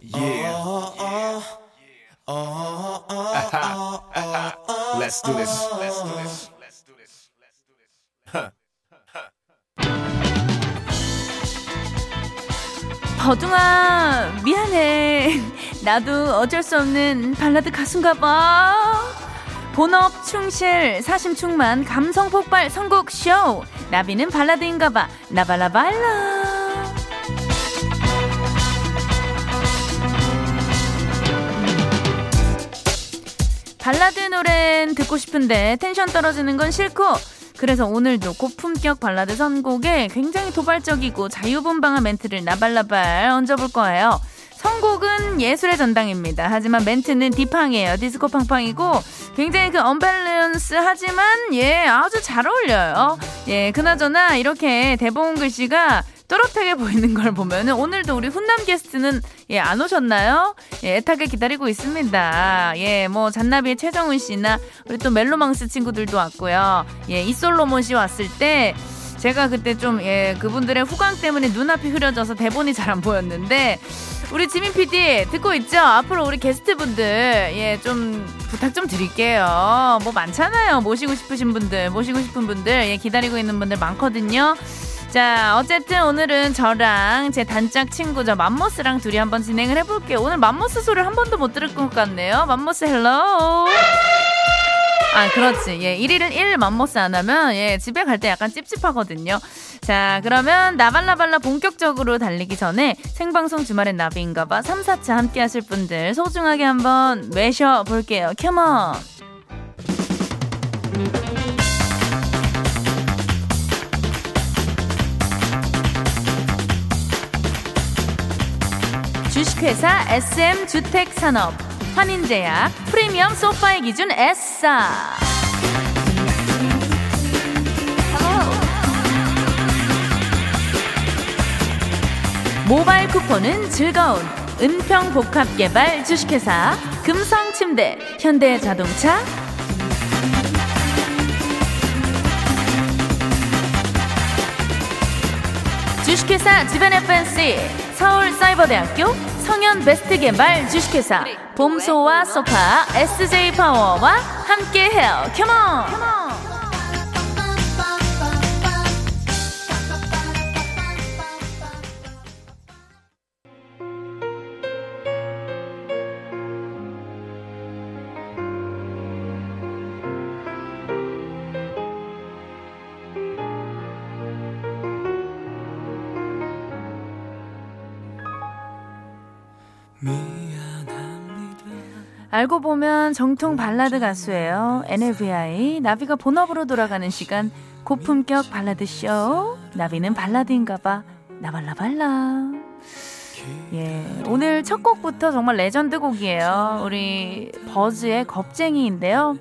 Yeah. Let's do this. Let's do this. Let's do this. Let's do this. 버둥아 미안해 나도 어쩔 수 없는 발라드 가수인가 봐 본업 충실 사심 충만 감성 폭발 선곡 쇼 나비는 발라드인가 봐 나발라발라 발라드 노래는 듣고 싶은데 텐션 떨어지는 건 싫고 그래서 오늘도 고품격 발라드 선곡에 굉장히 도발적이고 자유분방한 멘트를 나발나발 얹어볼 거예요. 선곡은 예술의 전당입니다. 하지만 멘트는 디팡이에요. 디스코 팡팡이고 굉장히 그 언밸런스 하지만 예 아주 잘 어울려요. 예 그나저나 이렇게 대본 글씨가 또렷하게 보이는 걸 보면은 오늘도 우리 훈남 게스트는 예, 안 오셨나요? 예, 애타게 기다리고 있습니다. 예, 뭐 잔나비의 최정은 씨나 우리 또 멜로망스 친구들도 왔고요. 예, 이솔로몬 씨 왔을 때 제가 그때 좀 예, 그분들의 후광 때문에 눈앞이 흐려져서 대본이 잘 안 보였는데 우리 지민 PD 듣고 있죠? 앞으로 우리 게스트분들 예, 좀 부탁 좀 드릴게요. 뭐 많잖아요. 모시고 싶으신 분들, 모시고 싶은 분들 예, 기다리고 있는 분들 많거든요. 자, 어쨌든 오늘은 저랑 제 단짝 친구 저 맘모스랑 둘이 한번 진행을 해볼게요. 오늘 맘모스 소리를 한 번도 못 들을 것 같네요. 맘모스 Hello. 아, 그렇지. 예, 1일을 1 맘모스 안 하면, 예, 집에 갈 때 약간 찝찝하거든요. 자, 그러면 나발라발라 본격적으로 달리기 전에 생방송 주말엔 나비인가봐 3, 4부 함께 하실 분들 소중하게 한번 모셔볼게요. Come on! 주식회사 SM주택산업, 환인제약, 프리미엄 소파의 기준 S사. 모바일 쿠폰은 즐거운 은평복합개발 주식회사 금성침대 현대자동차 주식회사 지벤 FNC 서울사이버대학교 성현 베스트 개발 주식회사 봄소와 소파 SJ파워와 함께해요. 컴온! 알고 보면 정통 발라드 가수예요. NAVI 나비가 본업으로 돌아가는 시간. 고품격 발라드 쇼. 나비는 발라드인가봐. 나발라발라. 예 오늘 첫 곡부터 정말 레전드 곡이에요. 우리 버즈의 겁쟁이인데요.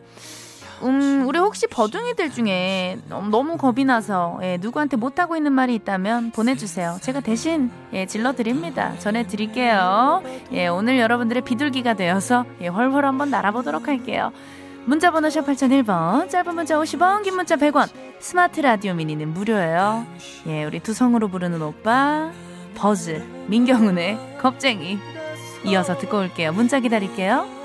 음, 우리 혹시 버둥이들 중에 너무 겁이 나서 예, 누구한테 못하고 있는 말이 있다면 보내주세요. 제가 대신 예, 질러드립니다. 전해드릴게요. 예, 오늘 여러분들의 비둘기가 되어서 예, 훨훨 한번 날아보도록 할게요. 문자번호 샵 8001번, 짧은 문자 50원, 긴 문자 100원, 스마트 라디오 미니는 무료예요. 예, 우리 두성으로 부르는 오빠, 버즈, 민경훈의 겁쟁이. 이어서 듣고 올게요. 문자 기다릴게요.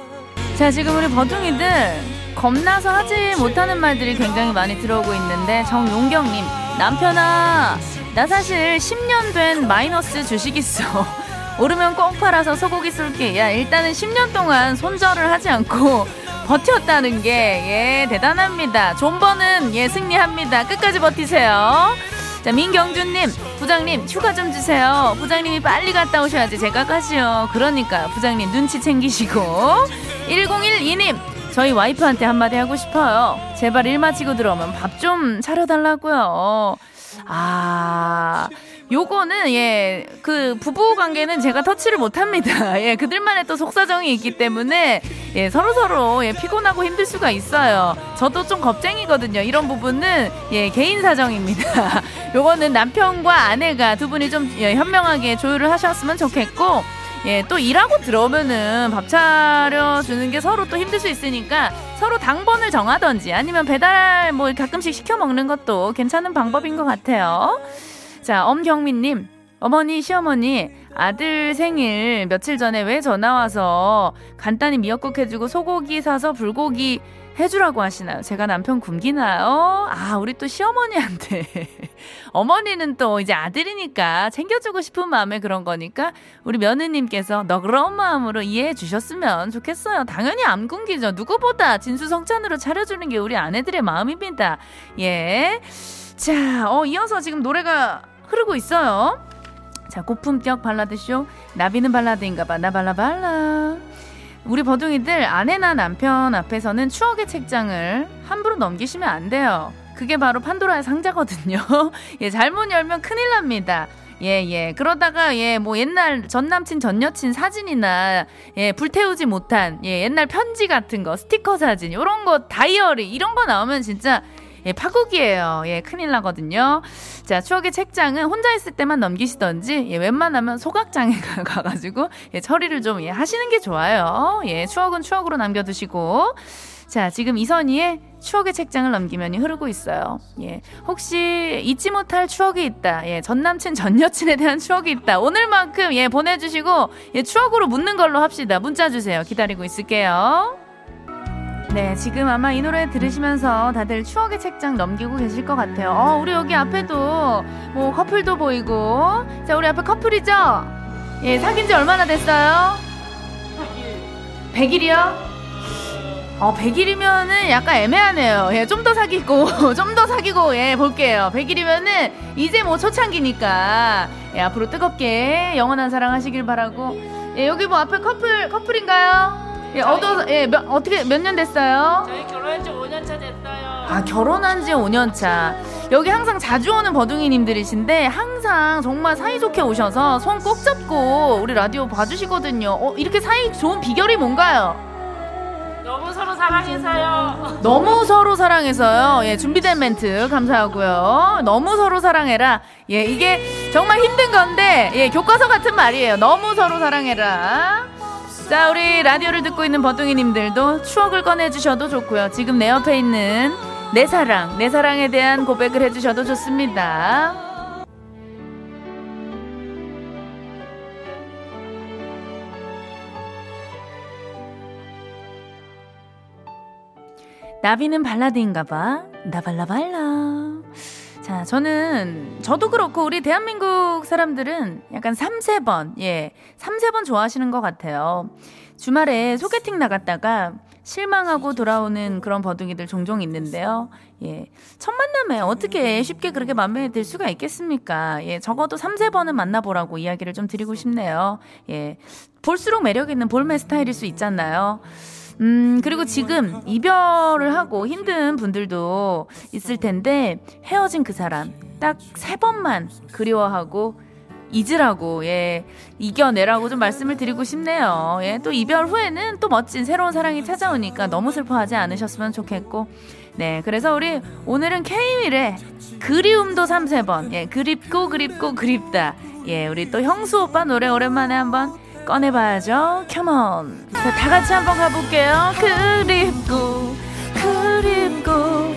자, 지금 우리 버둥이들 겁나서 하지 못하는 말들이 굉장히 많이 들어오고 있는데 정용경님 남편아 나 사실 10년 된 마이너스 주식 있어. 오르면 꼭 팔아서 소고기 쏠게. 야 일단은 10년 동안 손절을 하지 않고 버텼다는 게 예 대단합니다. 존버는 예 승리합니다. 끝까지 버티세요. 자 민경준님 부장님 휴가 좀 주세요. 부장님이 빨리 갔다 오셔야지 제가 가시요. 그러니까 부장님 눈치 챙기시고 1012님 저희 와이프한테 한마디 하고 싶어요. 제발 일 마치고 들어오면 밥 좀 차려달라고요. 아, 요거는, 예, 그, 부부 관계는 제가 터치를 못 합니다. 예, 그들만의 또 속사정이 있기 때문에, 예, 서로 서로, 예, 피곤하고 힘들 수가 있어요. 저도 좀 겁쟁이거든요. 이런 부분은, 예, 개인 사정입니다. 요거는 남편과 아내가 두 분이 좀 예, 현명하게 조율을 하셨으면 좋겠고, 예, 또 일하고 들어오면은 밥 차려주는 게 서로 또 힘들 수 있으니까 서로 당번을 정하던지 아니면 배달 뭐 가끔씩 시켜 먹는 것도 괜찮은 방법인 것 같아요. 자, 엄경민님. 어머니, 시어머니, 아들 생일 며칠 전에 왜 전화 와서 간단히 미역국 해주고 소고기 사서 불고기 해주라고 하시나요? 제가 남편 굶기나요? 아, 우리 또 시어머니한테. 어머니는 또 이제 아들이니까 챙겨주고 싶은 마음에 그런 거니까 우리 며느님께서 너그러운 마음으로 이해해 주셨으면 좋겠어요. 당연히 안 굶기죠. 누구보다 진수성찬으로 차려주는 게 우리 아내들의 마음입니다. 예. 자, 어, 이어서 지금 노래가 흐르고 있어요. 자, 고품격 발라드쇼. 나비는 발라드인가봐. 나 발라 발라. 우리 버둥이들 아내나 남편 앞에서는 추억의 책장을 함부로 넘기시면 안 돼요. 그게 바로 판도라의 상자거든요. 예, 잘못 열면 큰일 납니다. 예, 예. 그러다가, 예, 뭐 옛날 전 남친, 전 여친 사진이나, 예, 불태우지 못한, 예, 옛날 편지 같은 거, 스티커 사진, 요런 거, 다이어리, 이런 거 나오면 진짜, 예, 파국이에요. 예, 큰일 나거든요. 자, 추억의 책장은 혼자 있을 때만 넘기시던지, 예, 웬만하면 소각장에 가가지고, 예, 처리를 좀, 예, 하시는 게 좋아요. 예, 추억은 추억으로 남겨두시고. 자, 지금 이선희의 추억의 책장을 넘기면이 흐르고 있어요. 예. 혹시 잊지 못할 추억이 있다. 예. 전 남친, 전 여친에 대한 추억이 있다. 오늘만큼 예, 보내주시고, 예, 추억으로 묻는 걸로 합시다. 문자 주세요. 기다리고 있을게요. 네, 지금 아마 이 노래 들으시면서 다들 추억의 책장 넘기고 계실 것 같아요. 어, 우리 여기 앞에도 뭐 커플도 보이고. 자, 우리 앞에 커플이죠? 예, 사귄 지 얼마나 됐어요? 100일이요? 어, 100일이면은 약간 애매하네요. 예, 좀 더 사귀고, 좀 더 사귀고, 예, 볼게요. 100일이면은 이제 뭐 초창기니까, 예, 앞으로 뜨겁게 영원한 사랑 하시길 바라고. 예, 여기 뭐 앞에 커플, 커플인가요? 예, 어두 예, 몇, 어떻게 몇 년 됐어요? 저희 결혼한 지 5년 차 됐어요. 아, 결혼한 지 5년 차. 여기 항상 자주 오는 버둥이님들이신데 항상 정말 사이좋게 오셔서 손 꼭 잡고 우리 라디오 봐주시거든요. 어, 이렇게 사이 좋은 비결이 뭔가요? 너무 서로 사랑해서요. 너무 서로 사랑해서요. 예, 준비된 멘트 감사하고요. 너무 서로 사랑해라. 예, 이게 정말 힘든 건데, 예, 교과서 같은 말이에요. 너무 서로 사랑해라. 자, 우리 라디오를 듣고 있는 버둥이님들도 추억을 꺼내주셔도 좋고요. 지금 내 옆에 있는 내 사랑, 내 사랑에 대한 고백을 해주셔도 좋습니다. 나비는 발라드인가 봐. 나발라발라. 자, 저는, 저도 그렇고, 우리 대한민국 사람들은 약간 3, 4번, 예, 3, 4번 좋아하시는 것 같아요. 주말에 소개팅 나갔다가 실망하고 돌아오는 그런 버둥이들 종종 있는데요. 예. 첫 만남에 어떻게 쉽게 그렇게 마음에 들 수가 있겠습니까? 예. 적어도 3, 4번은 만나보라고 이야기를 좀 드리고 싶네요. 예. 볼수록 매력 있는 볼매 스타일일 수 있잖아요. 음, 그리고 지금 이별을 하고 힘든 분들도 있을 텐데 헤어진 그 사람 딱 세 번만 그리워하고 잊으라고, 예, 이겨내라고 좀 말씀을 드리고 싶네요. 예, 또 이별 후에는 또 멋진 새로운 사랑이 찾아오니까 너무 슬퍼하지 않으셨으면 좋겠고. 네, 그래서 우리 오늘은 K윌의 그리움도 3, 4번. 예, 그립고 그립고 그립다. 예, 우리 또 형수 오빠 노래 오랜만에 한번 꺼내봐야죠. 컴온. 자, 다 같이 한번 가볼게요. 그립고, 그립고,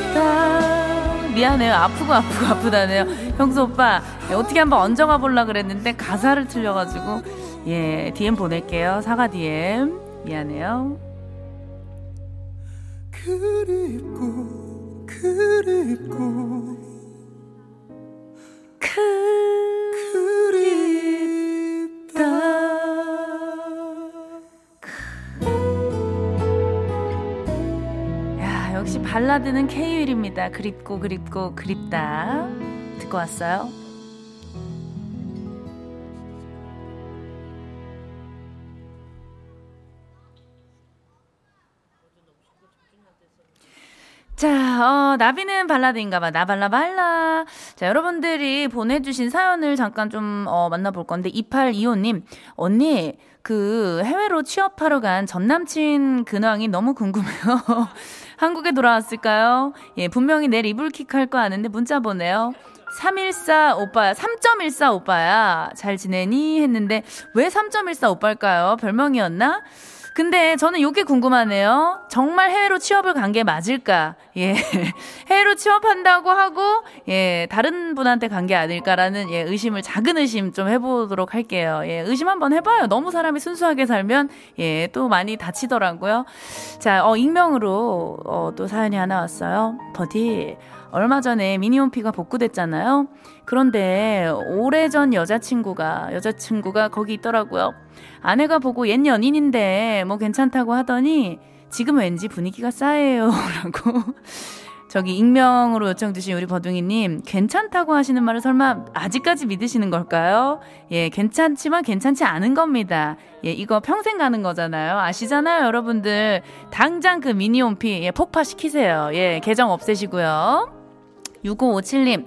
그립다. 미안해요. 아프고 아프고 아프다네요. 형수 오빠, 예, 어떻게 한번 얹어가 볼라 그랬는데 가사를 틀려가지고, 예, DM 보낼게요. 사과 DM. 미안해요. 그립고, 그립고, 야, 역시 발라드는 K율입니다. 그립고 그립고 그립다. 듣고 왔어요. 자, 어, 나비는 발라드인가봐. 나발라 발라. 자, 여러분들이 보내주신 사연을 잠깐 좀, 어, 만나볼 건데, 2825님, 언니, 그, 해외로 취업하러 간 전 남친 근황이 너무 궁금해요. 한국에 돌아왔을까요? 예, 분명히 내일 이불킥 할 거 아는데 문자 보내요. 314 오빠야, 3.14 오빠야. 잘 지내니? 했는데, 왜 3.14 오빠일까요? 별명이었나? 근데 저는 요게 궁금하네요. 정말 해외로 취업을 간 게 맞을까? 예. 해외로 취업한다고 하고, 예, 다른 분한테 간 게 아닐까라는 예, 의심을 작은 의심 좀 해보도록 할게요. 예, 의심 한번 해봐요. 너무 사람이 순수하게 살면 예, 또 많이 다치더라고요. 자, 어, 익명으로 어, 또 사연이 하나 왔어요. 버디. 얼마 전에 미니홈피가 복구됐잖아요. 그런데 오래전 여자친구가, 여자친구가 거기 있더라고요. 아내가 보고 옛 연인인데 뭐 괜찮다고 하더니 지금 왠지 분위기가 싸해요. 라고. 저기 익명으로 요청 주신 우리 버둥이님 괜찮다고 하시는 말을 설마 아직까지 믿으시는 걸까요? 예, 괜찮지만 괜찮지 않은 겁니다. 예, 이거 평생 가는 거잖아요. 아시잖아요, 여러분들. 당장 그 미니홈피 예, 폭파시키세요. 예, 계정 없애시고요. 6557님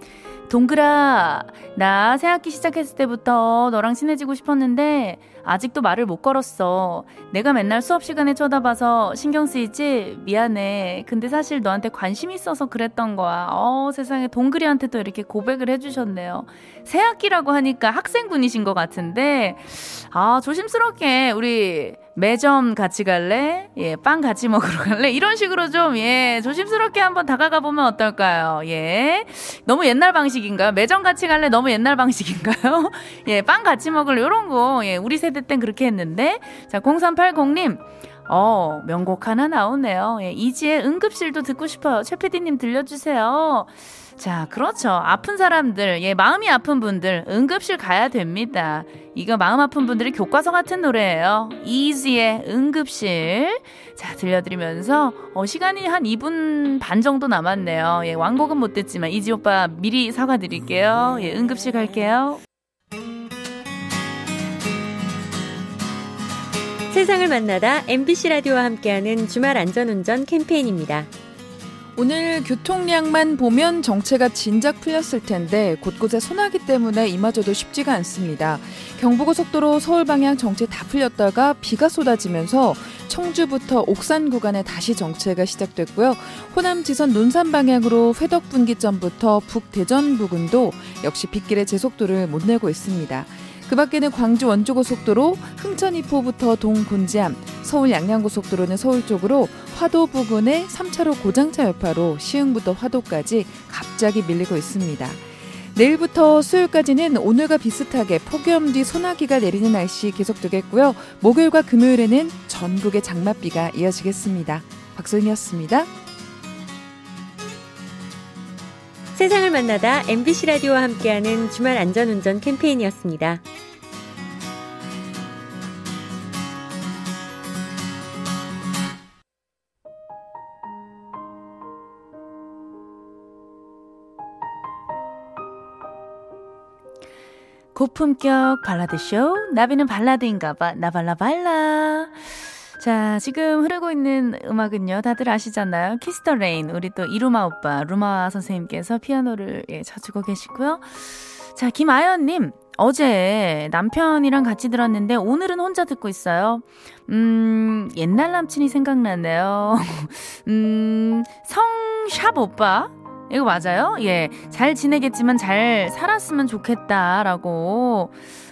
동그라, 나 새학기 시작했을 때부터 너랑 친해지고 싶었는데 아직도 말을 못 걸었어. 내가 맨날 수업 시간에 쳐다봐서 신경 쓰이지? 미안해. 근데 사실 너한테 관심 있어서 그랬던 거야. 어, 세상에 동그리한테도 이렇게 고백을 해주셨네요. 새 학기라고 하니까 학생분이신 것 같은데, 아, 조심스럽게 우리 매점 같이 갈래? 예, 빵 같이 먹으러 갈래? 이런 식으로 좀, 예, 조심스럽게 한번 다가가 보면 어떨까요? 예. 너무 옛날 방식인가요? 매점 같이 갈래? 너무 옛날 방식인가요? 예, 빵 같이 먹을래? 요런 거, 예, 우리 세 대땐 그렇게 했는데. 자, 0380님. 어, 명곡 하나 나오네요. 예, 이지의 응급실도 듣고 싶어요. 최 PD님 들려주세요. 자, 그렇죠. 아픈 사람들, 예, 마음이 아픈 분들, 응급실 가야 됩니다. 이거 마음 아픈 분들이 교과서 같은 노래예요. 이지의 응급실. 자, 들려드리면서, 어, 시간이 한 2분 반 정도 남았네요. 예, 왕곡은 못 듣지만, 이지 오빠 미리 사과드릴게요. 예, 응급실 갈게요. 세상을 만나다 MBC 라디오와 함께하는 주말 안전운전 캠페인입니다. 오늘 교통량만 보면 정체가 진작 풀렸을 텐데 곳곳에 소나기 때문에 이마저도 쉽지가 않습니다. 경부고속도로 서울 방향 정체 다 풀렸다가 비가 쏟아지면서 청주부터 옥산 구간에 다시 정체가 시작됐고요. 호남 지선 논산 방향으로 회덕 분기점부터 북대전 부근도 역시 빗길의 제속도를 못 내고 있습니다. 그 밖에는 광주 원주고속도로 흥천 이포부터 동곤지암, 서울 양양고속도로는 서울 쪽으로 화도 부근에 3차로 고장차 여파로 시흥부터 화도까지 갑자기 밀리고 있습니다. 내일부터 수요일까지는 오늘과 비슷하게 폭염 뒤 소나기가 내리는 날씨 계속되겠고요. 목요일과 금요일에는 전국의 장맛비가 이어지겠습니다. 박소연이었습니다. 세상을 만나다 MBC 라디오와 함께하는 주말 안전운전 캠페인이었습니다. 고품격 발라드쇼. 나비는 발라드인가봐. 나발라발라 자, 지금 흐르고 있는 음악은요, 다들 아시잖아요. Kiss the Rain. 우리 또 이루마 오빠, 루마 선생님께서 피아노를 예, 쳐주고 계시고요. 자, 김아연님. 어제 남편이랑 같이 들었는데 오늘은 혼자 듣고 있어요. 음, 옛날 남친이 생각나네요. 음, 성샵 오빠? 이거 맞아요? 예. 잘 지내겠지만 잘 살았으면 좋겠다라고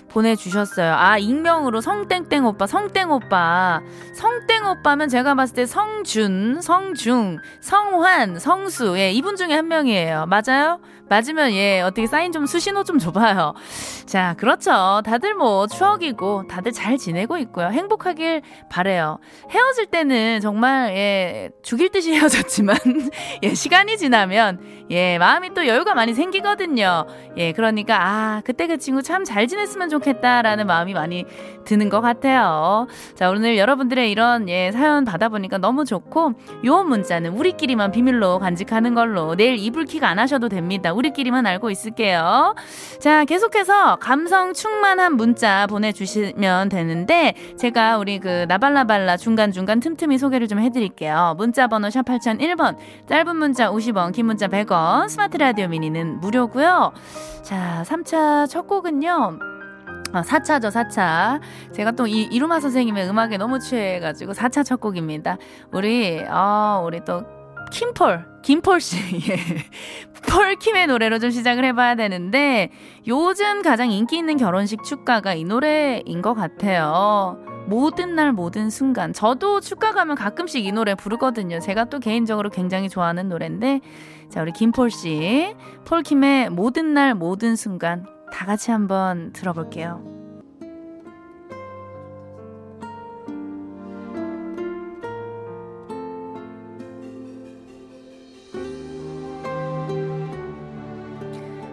보내주셨어요. 아, 익명으로 성땡땡 오빠, 성땡 오빠. 성땡 오빠면 제가 봤을 때 성준, 성중, 성환, 성수. 예, 이분 중에 한 명이에요. 맞아요? 맞으면 예, 어떻게 사인 좀 수신호 좀 줘봐요. 자, 그렇죠. 다들 뭐 추억이고, 다들 잘 지내고 있고요. 행복하길 바래요. 헤어질 때는 정말 예, 죽일 듯이 헤어졌지만, 예, 시간이 지나면, 예, 마음이 또 여유가 많이 생기거든요. 예, 그러니까, 아, 그때 그 친구 참 잘 지냈으면 좋 겠다라는 마음이 많이 드는 것 같아요. 자, 오늘 여러분들의 이런 예, 사연 받아보니까 너무 좋고, 요 문자는 우리끼리만 비밀로 간직하는 걸로 내일 이불킥 안 하셔도 됩니다. 우리끼리만 알고 있을게요. 자, 계속해서 감성 충만한 문자 보내주시면 되는데, 제가 우리 그 나발라발라 중간중간 틈틈이 소개를 좀 해드릴게요. 문자 번호 샵 8001번, 짧은 문자 50원, 긴 문자 100원, 스마트 라디오 미니는 무료고요. 자, 3차 첫 곡은요. 아, 4차죠, 4차. 제가 또 이, 이루마 선생님의 음악에 너무 취해가지고 4차 첫 곡입니다. 우리, 어, 우리 또, 킴폴, 김폴 씨, 예. 폴킴의 노래로 좀 시작을 해봐야 되는데, 요즘 가장 인기 있는 결혼식 축가가 이 노래인 것 같아요. 모든 날 모든 순간. 저도 축가 가면 가끔씩 이 노래 부르거든요. 제가 또 개인적으로 굉장히 좋아하는 노래인데 자, 우리 김폴 씨, 폴킴의 모든 날 모든 순간 다 같이 한번 들어볼게요.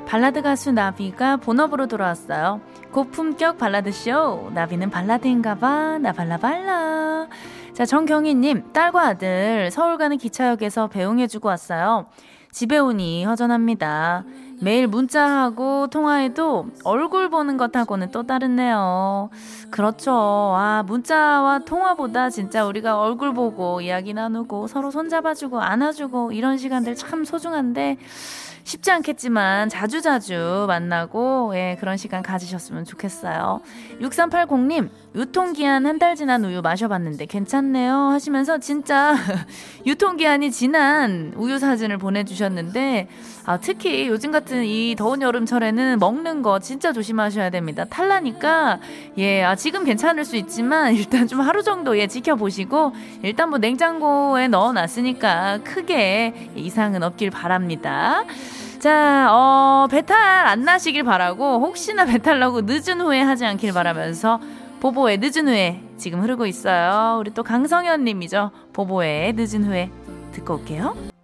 발라드 가수 나비가 본업으로 돌아왔어요. 고품격 발라드 쇼. 나비는 발라드인가봐. 나 발라발라. 자, 정경희님, 딸과 아들 서울 가는 기차역에서 배웅해주고 왔어요. 집에 오니 허전합니다. 매일 문자하고 통화해도 얼굴 보는 것하고는 또 다르네요. 그렇죠. 아, 문자와 통화보다 진짜 우리가 얼굴 보고 이야기 나누고 서로 손잡아주고 안아주고 이런 시간들 참 소중한데 쉽지 않겠지만 자주자주 만나고 예, 그런 시간 가지셨으면 좋겠어요. 6380님, 유통기한 한 달 지난 우유 마셔봤는데 괜찮네요 하시면서 진짜 유통기한이 지난 우유 사진을 보내주셨는데 아, 특히 요즘 같은 이 더운 여름철에는 먹는 거 진짜 조심하셔야 됩니다. 탈라니까 예, 아, 지금 괜찮을 수 있지만 일단 좀 하루 정도 예, 지켜보시고 일단 뭐 냉장고에 넣어 놨으니까 크게 이상은 없길 바랍니다. 자, 어, 배탈 안 나시길 바라고, 혹시나 배탈 나고 늦은 후에 하지 않길 바라면서, 보보의 늦은 후에 지금 흐르고 있어요. 우리 또 강성현 님이죠. 보보의 늦은 후에 듣고 올게요.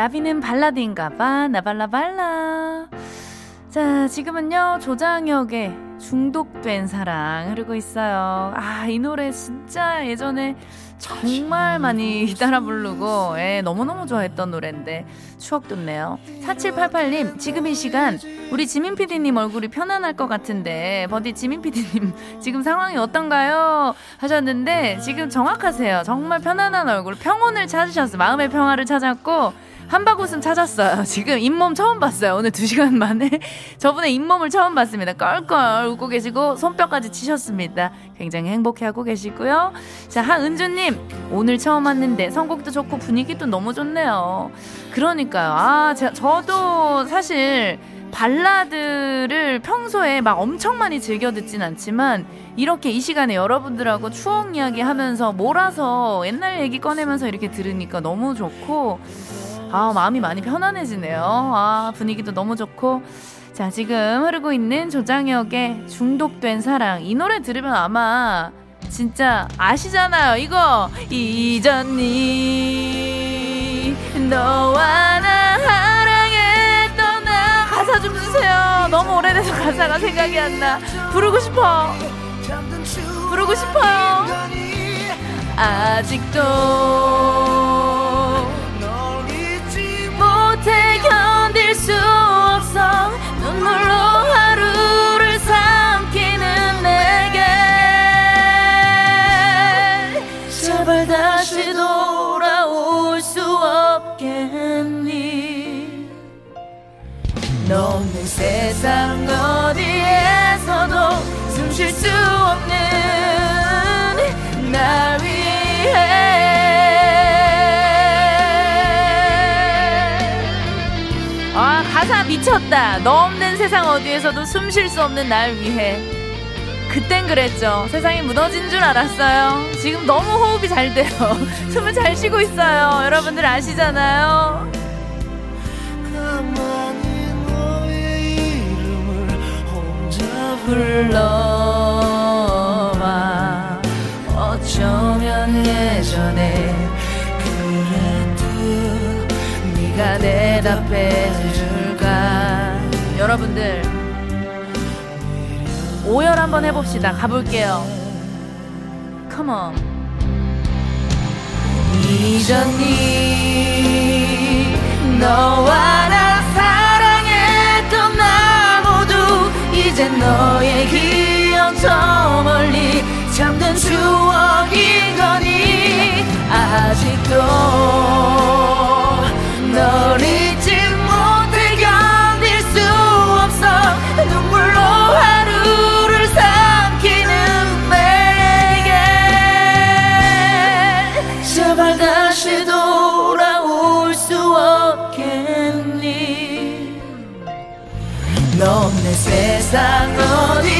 나비는 발라드인가봐, 나발라발라. 자, 지금은요, 조장혁의 중독된 사랑 흐르고 있어요. 아, 이 노래 진짜 예전에 정말 많이 따라 부르고, 예, 너무너무 좋아했던 노래인데, 추억 돋네요. 4788님, 지금 이 시간, 우리 지민 PD님 얼굴이 편안할 것 같은데, 버디 지민 PD님, 지금 상황이 어떤가요? 하셨는데, 지금 정확하세요. 정말 편안한 얼굴, 평온을 찾으셨어요. 마음의 평화를 찾았고, 한바구음 찾았어요. 지금 잇몸 처음 봤어요. 오늘 두 시간 만에 저분의 잇몸을 처음 봤습니다. 껄껄 웃고 계시고 손뼉까지 치셨습니다. 굉장히 행복해하고 계시고요. 자 한은주님 오늘 처음 왔는데 선곡도 좋고 분위기도 너무 좋네요. 그러니까요. 아 제가 저도 사실 발라드를 평소에 막 엄청 많이 즐겨 듣진 않지만 이렇게 이 시간에 여러분들하고 추억 이야기 하면서 몰아서 옛날 얘기 꺼내면서 이렇게 들으니까 너무 좋고 아, 마음이 많이 편안해지네요. 아, 분위기도 너무 좋고. 자, 지금 흐르고 있는 조장혁의 중독된 사랑. 이 노래 들으면 아마 진짜 아시잖아요. 이거. 이전니 너와 나 사랑했던 나. 가사 좀 주세요. 너무 오래돼서 가사가 생각이 안 나. 부르고 싶어. 부르고 싶어요. 아직도 세상 어디에서도 숨 쉴 수 없는 날 위해. 아 가사 미쳤다. 너 없는 세상 어디에서도 숨 쉴 수 없는 날 위해. 그땐 그랬죠. 세상이 무너진 줄 알았어요. 지금 너무 호흡이 잘 돼요. 숨을 잘 쉬고 있어요. 여러분들 아시잖아요 불러와 어쩌면 예전에 그랬듯 네가 대답해 줄까? 여러분들 오열 한번 해봅시다. 가볼게요. 컴온 이전니 너와 이제 너의 기억 저 멀리 잠든 추억인 거니? 아직도 널잊 フの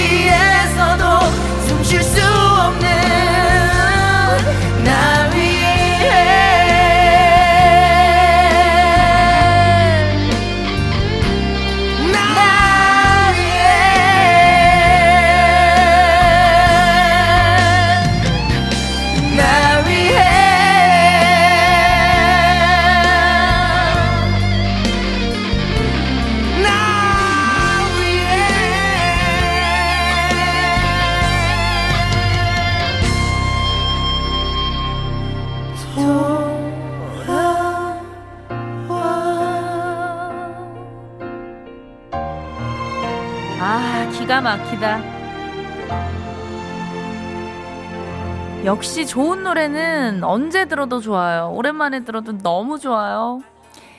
역시 좋은 노래는 언제 들어도 좋아요 오랜만에 들어도 너무 좋아요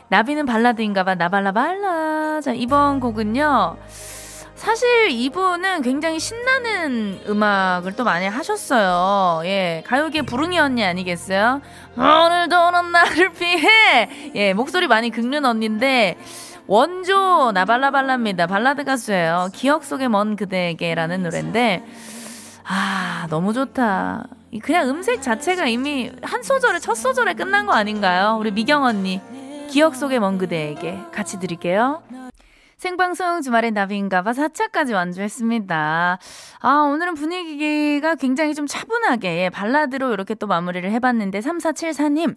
나비는 발라드인가봐 나발라발라 자 이번 곡은요 사실 이분은 굉장히 신나는 음악을 또 많이 하셨어요. 예, 가요계 부릉이 언니 아니겠어요? 오늘도 는 나를 피해! 예, 목소리 많이 긁는 언니인데, 원조 나발라발라입니다. 발라드 가수예요. 기억 속의 먼 그대에게라는 노래인데, 아, 너무 좋다. 이 그냥 음색 자체가 이미 한 소절에, 첫 소절에 끝난 거 아닌가요? 우리 미경 언니. 기억 속의 먼 그대에게 같이 드릴게요. 생방송 주말의 나비인가봐 4차까지 완주했습니다. 아, 오늘은 분위기가 굉장히 좀 차분하게, 예, 발라드로 이렇게 또 마무리를 해봤는데, 3474님,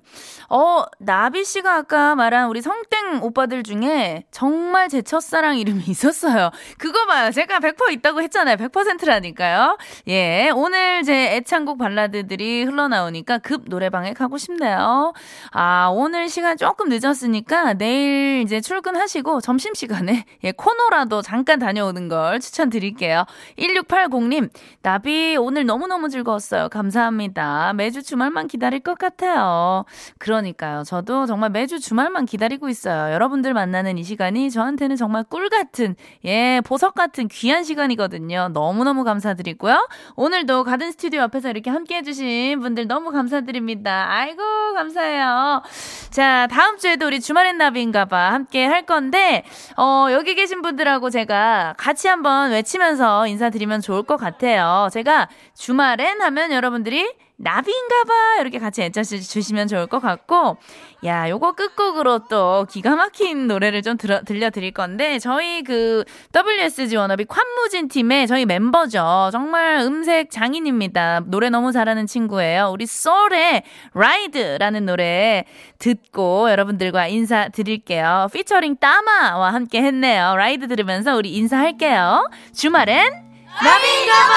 어, 나비씨가 아까 말한 우리 성땡 오빠들 중에 정말 제 첫사랑 이름이 있었어요. 그거 봐요. 제가 100% 있다고 했잖아요. 100%라니까요. 예, 오늘 제 애창곡 발라드들이 흘러나오니까 급 노래방에 가고 싶네요. 아, 오늘 시간 조금 늦었으니까 내일 이제 출근하시고 점심시간에 예, 코너라도 잠깐 다녀오는 걸 추천드릴게요. 1680님, 나비 오늘 너무너무 즐거웠어요. 감사합니다. 매주 주말만 기다릴 것 같아요. 그러니까요. 저도 정말 매주 주말만 기다리고 있어요. 여러분들 만나는 이 시간이 저한테는 정말 꿀 같은, 예, 보석 같은 귀한 시간이거든요. 너무너무 감사드리고요. 오늘도 가든 스튜디오 앞에서 이렇게 함께 해주신 분들 너무 감사드립니다. 아이고, 감사해요. 자, 다음 주에도 우리 주말엔 나비인가봐 함께 할 건데, 어, 여기 계신 분들하고 제가 같이 한번 외치면서 인사드리면 좋을 것 같아요. 제가 주말엔 하면 여러분들이 나비인가봐. 이렇게 같이 애써주시면 좋을 것 같고 야 요거 끝곡으로 또 기가 막힌 노래를 좀 들어, 들려드릴 건데 저희 그 WSG 워너비 콴무진 팀의 저희 멤버죠. 정말 음색 장인입니다. 노래 너무 잘하는 친구예요. 우리 쏠의 Ride라는 노래 듣고 여러분들과 인사드릴게요. 피처링 따마와 함께 했네요. Ride 들으면서 우리 인사할게요. 주말엔 나비인가봐!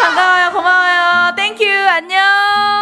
반가워요, 고마워요. 큐 안녕.